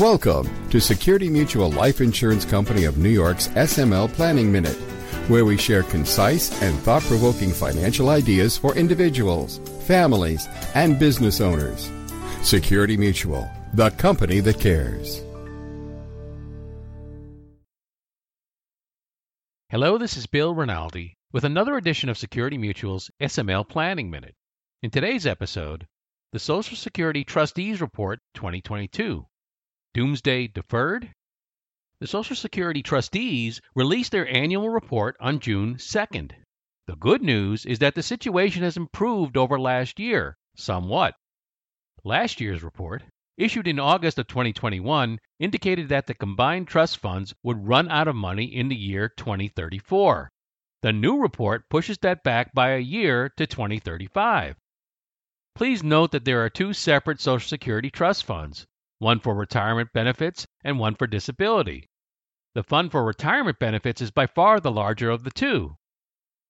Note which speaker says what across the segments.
Speaker 1: Welcome to Security Mutual Life Insurance Company of New York's SML Planning Minute, where we share concise and thought provoking financial ideas for individuals, families, and business owners. Security Mutual, the company that cares.
Speaker 2: Hello, this is Bill Rinaldi with another edition of Security Mutual's SML Planning Minute. In today's episode, the Social Security Trustees Report 2022. Doomsday Deferred? The Social Security Trustees released their annual report on June 2nd. The good news is that the situation has improved over last year, somewhat. Last year's report, issued in August of 2021, indicated that the combined trust funds would run out of money in the year 2034. The new report pushes that back by a year to 2035. Please note that there are two separate Social Security trust funds, one for retirement benefits and one for disability. The fund for retirement benefits is by far the larger of the two.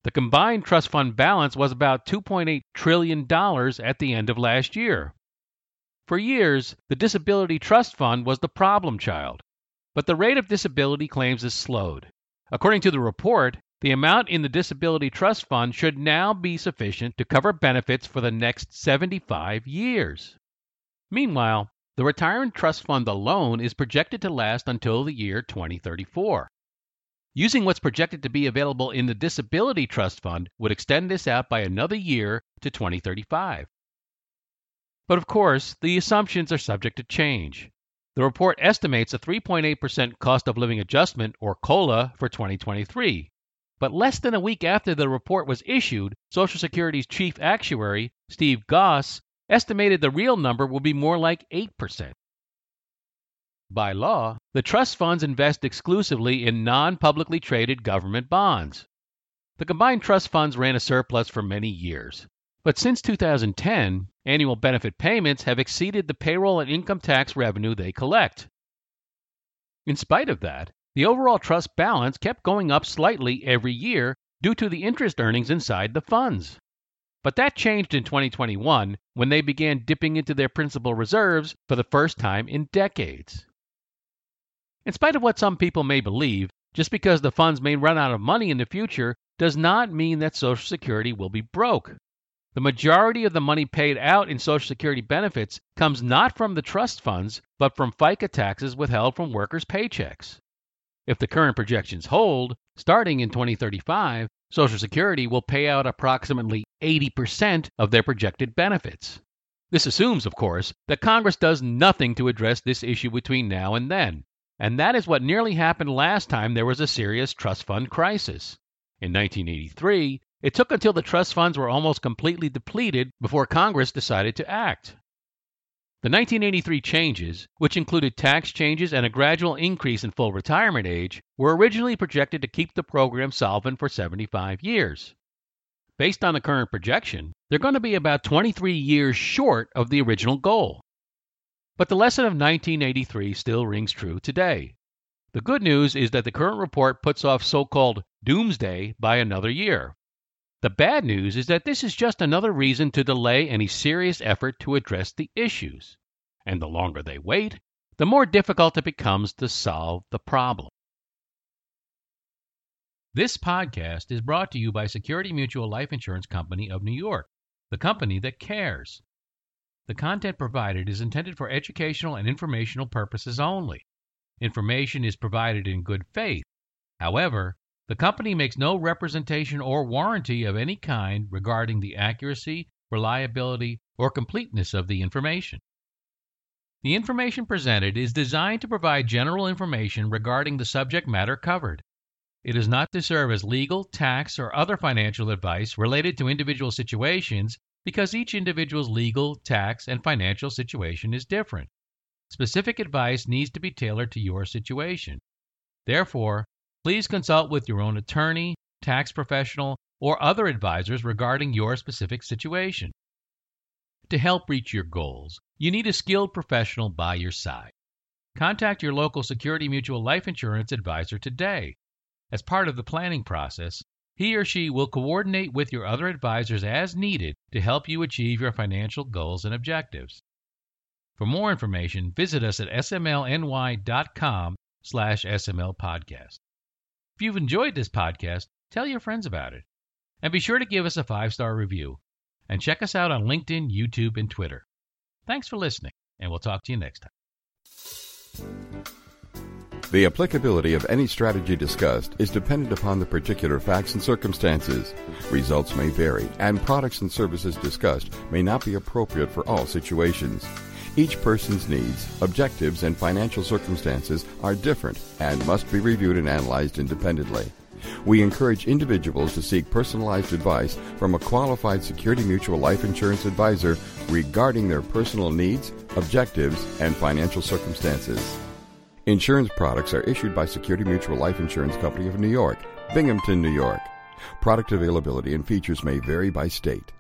Speaker 2: The combined trust fund balance was about $2.8 trillion at the end of last year. For years, the Disability Trust Fund was the problem child, but the rate of disability claims has slowed. According to the report, the amount in the Disability Trust Fund should now be sufficient to cover benefits for the next 75 years. Meanwhile, the Retirement Trust Fund alone is projected to last until the year 2034. Using what's projected to be available in the Disability Trust Fund would extend this out by another year to 2035. But of course, the assumptions are subject to change. The report estimates a 3.8% cost of living adjustment, or COLA, for 2023. But less than a week after the report was issued, Social Security's chief actuary, Steve Goss, estimated the real number will be more like 8%. By law, the trust funds invest exclusively in non publicly traded government bonds. The combined trust funds ran a surplus for many years. But since 2010, annual benefit payments have exceeded the payroll and income tax revenue they collect. In spite of that, the overall trust balance kept going up slightly every year due to the interest earnings inside the funds. But that changed in 2021 when they began dipping into their principal reserves for the first time in decades. In spite of what some people may believe, just because the funds may run out of money in the future does not mean that Social Security will be broke. The majority of the money paid out in Social Security benefits comes not from the trust funds, but from FICA taxes withheld from workers' paychecks. If the current projections hold, starting in 2035, Social Security will pay out approximately 80% of their projected benefits. This assumes, of course, that Congress does nothing to address this issue between now and then, and that is what nearly happened last time there was a serious trust fund crisis. In 1983, it took until the trust funds were almost completely depleted before Congress decided to act. The 1983 changes, which included tax changes and a gradual increase in full retirement age, were originally projected to keep the program solvent for 75 years. Based on the current projection, they're going to be about 23 years short of the original goal. But the lesson of 1983 still rings true today. The good news is that the current report puts off so called doomsday by another year. The bad news is that this is just another reason to delay any serious effort to address the issues. And the longer they wait, the more difficult it becomes to solve the problem. This podcast is brought to you by Security Mutual Life Insurance Company of New York, the company that cares. The content provided is intended for educational and informational purposes only. Information is provided in good faith. However, the company makes no representation or warranty of any kind regarding the accuracy, reliability, or completeness of the information. The information presented is designed to provide general information regarding the subject matter covered. It is not to serve as legal, tax, or other financial advice related to individual situations because each individual's legal, tax, and financial situation is different. Specific advice needs to be tailored to your situation. Therefore, Please consult with your own attorney, tax professional, or other advisors regarding your specific situation. To help reach your goals, you need a skilled professional by your side. Contact your local Security Mutual Life Insurance advisor today. As part of the planning process, he or she will coordinate with your other advisors as needed to help you achieve your financial goals and objectives. For more information, visit us at smlny.com slash smlpodcast. If you've enjoyed this podcast, tell your friends about it. And be sure to give us a five-star review. And check us out on LinkedIn, YouTube, and Twitter. Thanks for listening, and we'll talk to you next time.
Speaker 1: The applicability of any strategy discussed is dependent upon the particular facts and circumstances. Results may vary, and products and services discussed may not be appropriate for all situations. Each person's needs, objectives, and financial circumstances are different and must be reviewed and analyzed independently. We encourage individuals to seek personalized advice from a qualified Security Mutual life insurance advisor regarding their personal needs, objectives, and financial circumstances. Insurance products are issued by Security Mutual Life Insurance Company of New York, Binghamton, New York. Product availability and features may vary by state.